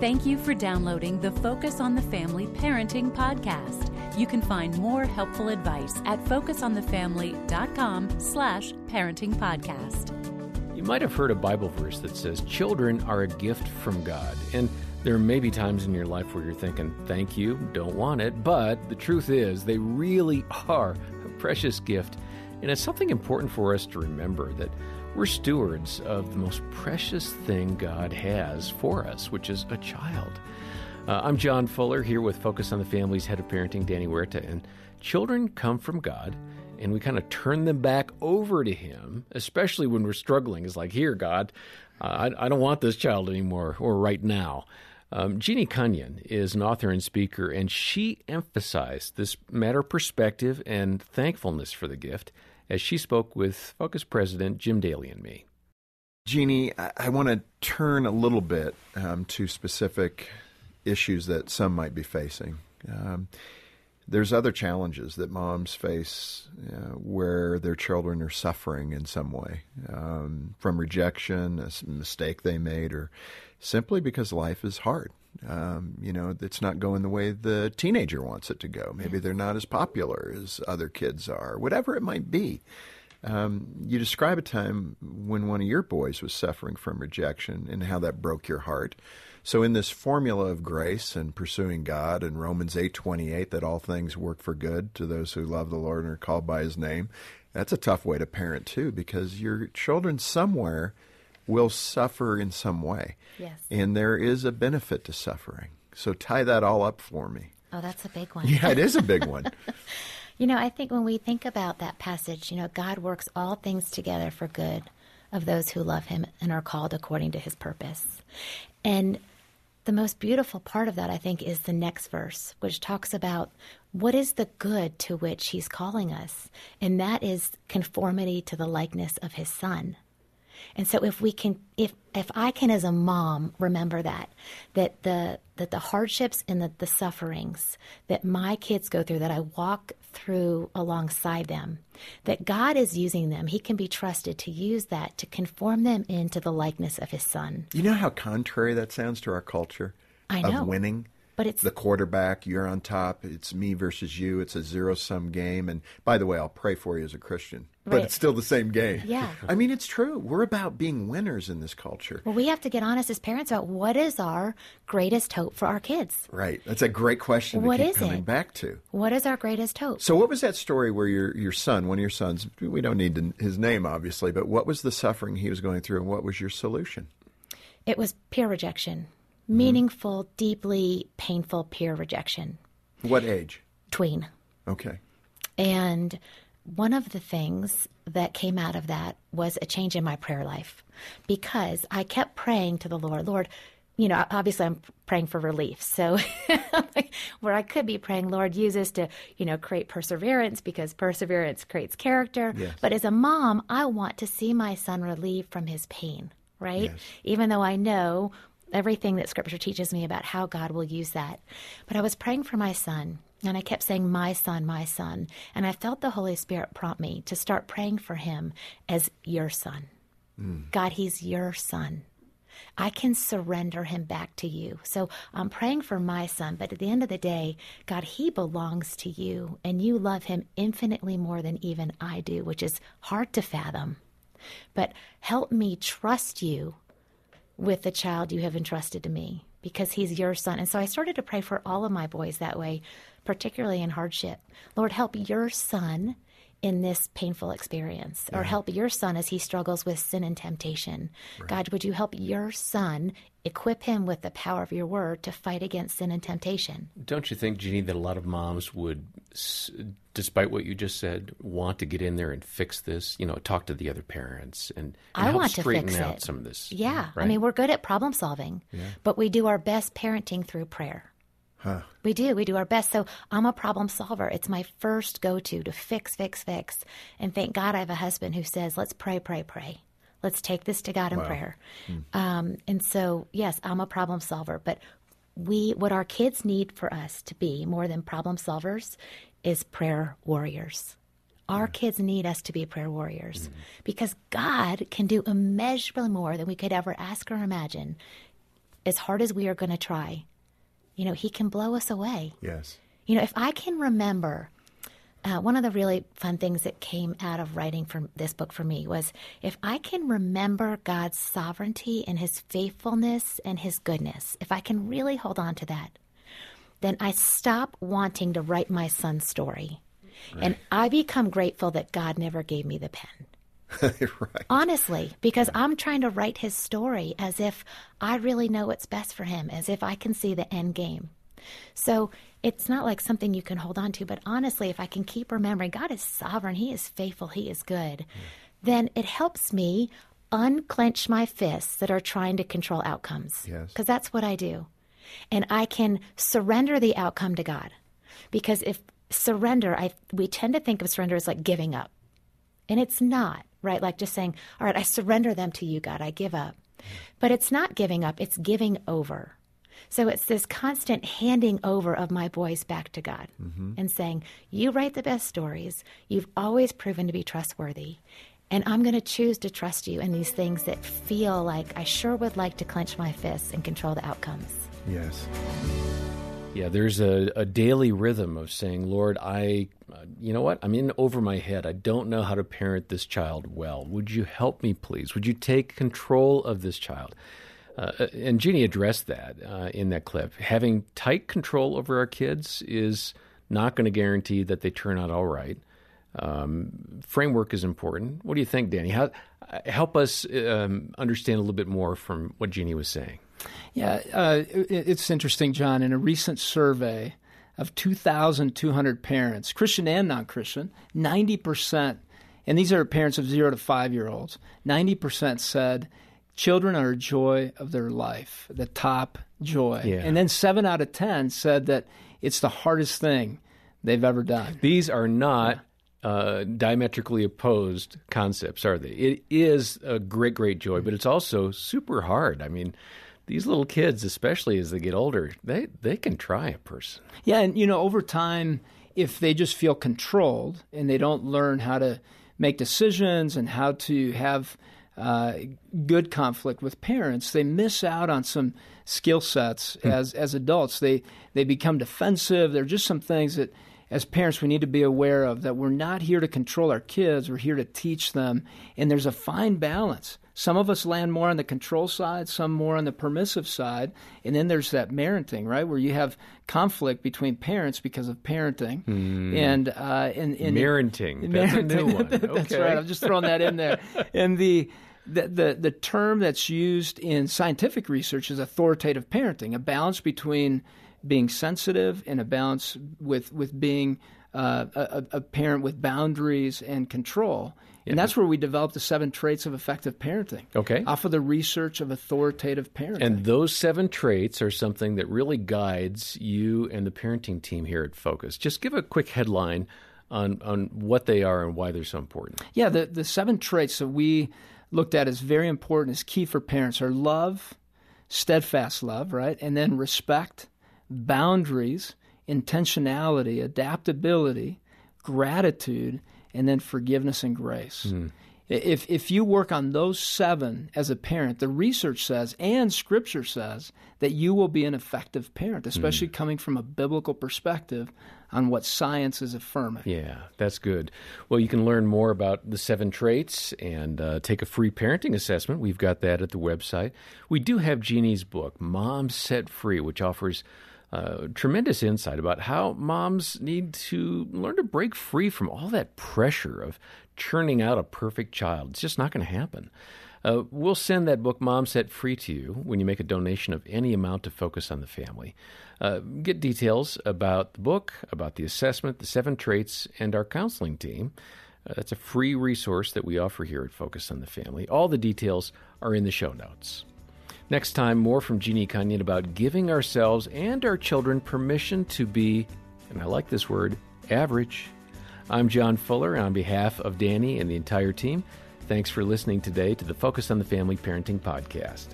Thank you for downloading the Focus on the Family Parenting Podcast. You can find more helpful advice at focusonthefamily.com slash parenting podcast. You might have heard a Bible verse that says, Children are a gift from God. And there may be times in your life where you're thinking, Thank you, don't want it. But the truth is, they really are a precious gift. And it's something important for us to remember that we're stewards of the most precious thing God has for us, which is a child. Uh, I'm John Fuller here with Focus on the Family's head of parenting, Danny Huerta. And children come from God and we kind of turn them back over to Him, especially when we're struggling. It's like, here, God, uh, I, I, don't want this child anymore or right now. Um, Jeannie Cunnion is an author and speaker, and she emphasized this matter of perspective and thankfulness for the gift as she spoke with Focus President Jim Daly and me. Jeannie, I, I want to turn a little bit um, to specific issues that some might be facing. Um, there's other challenges that moms face uh, where their children are suffering in some way um, from rejection, a mistake they made, or simply because life is hard. Um, you know, it's not going the way the teenager wants it to go. Maybe they're not as popular as other kids are, whatever it might be. Um, you describe a time when one of your boys was suffering from rejection and how that broke your heart. So in this formula of grace and pursuing God and Romans 8:28 that all things work for good to those who love the Lord and are called by his name, that's a tough way to parent too because your children somewhere will suffer in some way. Yes. And there is a benefit to suffering. So tie that all up for me. Oh, that's a big one. Yeah, it is a big one. you know, I think when we think about that passage, you know, God works all things together for good of those who love him and are called according to his purpose. And the most beautiful part of that, I think, is the next verse, which talks about what is the good to which he's calling us. And that is conformity to the likeness of his son. And so if we can if if I can as a mom remember that that the that the hardships and the, the sufferings that my kids go through that I walk through alongside them that God is using them he can be trusted to use that to conform them into the likeness of his son. You know how contrary that sounds to our culture I know. of winning? But it's the quarterback, you're on top, it's me versus you, it's a zero sum game. And by the way, I'll pray for you as a Christian, but it's still the same game. Yeah. I mean, it's true. We're about being winners in this culture. well, we have to get honest as parents about what is our greatest hope for our kids. Right. That's a great question What is coming it? back to. What is our greatest hope? So, what was that story where your your son, one of your sons, we don't need to, his name obviously, but what was the suffering he was going through, and what was your solution? It was peer rejection, Mm-hmm. meaningful, deeply painful peer rejection. What age? Tween. Okay. And one of the things that came out of that was a change in my prayer life because I kept praying to the Lord, Lord, you know, obviously I'm praying for relief. So where I could be praying, Lord, use this to, you know, create perseverance because perseverance creates character. Yes. But as a mom, I want to see my son relieved from his pain, right? Yes. Even though I know everything that scripture teaches me about how God will use that. But I was praying for my son and I kept saying, My son, my son. And I felt the Holy Spirit prompt me to start praying for him as your son. Hmm. God, he's your son. I can surrender him back to you. So I'm praying for my son, but at the end of the day, God, he belongs to you and you love him infinitely more than even I do, which is hard to fathom. But help me trust you with the child you have entrusted to me because he's your son. And so I started to pray for all of my boys that way, particularly in hardship. Lord, help your son in this painful experience, or help your son as he struggles with sin and temptation. God, would you help your son equip him with the power of your word to fight against sin and temptation? Don't you think, Jeannie, that a lot of moms would, despite what you just said, want to get in there and fix this? You know, talk to the other parents and, and I help want to straighten fix out it. some of this. Yeah. I mean, we're good at problem solving, yeah. but we do our best parenting through prayer. Huh. We do. We do our best. So I'm a problem solver. It's my first go to to fix, fix, fix. And thank God I have a husband who says, let's pray, pray, pray. Let's take this to God in prayer. Um, and so, yes, I'm a problem solver. But we, what our kids need for us to be more than problem solvers is prayer warriors. Our mm. kids need us to be prayer warriors mm-hmm. because God can do immeasurably more than we could ever ask or imagine as hard as we are going to try, you know, He can blow us away. Yes. You know, if I can remember, uh, one of the really fun things that came out of writing for this book for me was if I can remember God's sovereignty and His faithfulness and His goodness, if I can really hold on to that, then I stop wanting to write my son's story. Right. And I become grateful that God never gave me the pen. right. Honestly, because I'm trying to write his story as if I really know what's best for him, as if I can see the end game. So it's not like something you can hold on to, but honestly, if I can keep remembering God is sovereign, He is faithful, He is good, yeah. then it helps me unclench my fists that are trying to control outcomes. Yes. Because that's what I do. And I can surrender the outcome to God. Because if surrender, I we tend to think of surrender as like giving up. And it's not, right? Like just saying, all right, I surrender them to you, God, I give up. But it's not giving up, it's giving over. So it's this constant handing over of my boys back to God mm-hmm. and saying, You write the best stories. You've always proven to be trustworthy. And I'm going to choose to trust you in these things that feel like I sure would like to clench my fists and control the outcomes. Yes. Yeah, there's a, a daily rhythm of saying, Lord, I, uh, you know what? I'm in over my head. I don't know how to parent this child well. Would you help me, please? Would you take control of this child? Uh, and Jeannie addressed that uh, in that clip. Having tight control over our kids is not going to guarantee that they turn out all right. Um, framework is important. What do you think, Danny? How, help us um, understand a little bit more from what Jeannie was saying. Yeah, uh, it, it's interesting, John. In a recent survey of 2,200 parents, Christian and non Christian, 90%, and these are parents of zero to five year olds, 90% said children are a joy of their life, the top joy. Yeah. And then seven out of 10 said that it's the hardest thing they've ever done. These are not. Uh, diametrically opposed concepts, are they? It is a great, great joy, but it's also super hard. I mean, these little kids, especially as they get older, they they can try a person. Yeah, and you know, over time, if they just feel controlled and they don't learn how to make decisions and how to have uh, good conflict with parents, they miss out on some skill sets hmm. as as adults. They they become defensive. There are just some things that as parents we need to be aware of that we're not here to control our kids. We're here to teach them, and there's a fine balance. Some of us land more on the control side, some more on the permissive side, and then there's that parenting, right, where you have conflict between parents because of parenting, mm. and, uh, and, and parenting. That's a new one. that's right. I'm just throwing that in there, and the the, the, the term that's used in scientific research is authoritative parenting, a balance between being sensitive and a balance with, with being uh, a, a, parent with boundaries and control. And that's where we developed the seven traits of effective parenting. Okay. Off of the research of authoritative parenting. And those seven traits are something that really guides you and the parenting team here at Focus. Just give a quick headline on, on what they are and why they're so important. Yeah, the, the seven traits that we looked at as very important, as key for parents are love, steadfast love, right? And then respect, boundaries, intentionality, adaptability, gratitude, and then forgiveness and grace. Mm. If, if you work on those seven as a parent, the research says and scripture says that you will be an effective parent, especially mm. coming from a biblical perspective on what science is affirming. Yeah, that's good. Well, you can learn more about the seven traits and uh, take a free parenting assessment. We've got that at the website. We do have Jeannie's book, Mom Set Free, which offers uh, tremendous insight about how moms need to learn to break free from all that pressure of churning out a perfect child. It's just not going to happen. Uh, we'll send that book, Mom Set Free, to you when you make a donation of any amount to focus on the family. Uh, get details about the book, about the assessment, the seven traits, and our counseling team. Uh, that's a free resource that we offer here at Focus on the Family. All the details are in the show notes. Next time, more from Jeannie Cunnion about giving ourselves and our children permission to be, and I like this word, average. I'm John Fuller, and on behalf of Danny and the entire team, Thanks for listening today to the Focus on the Family Parenting Podcast.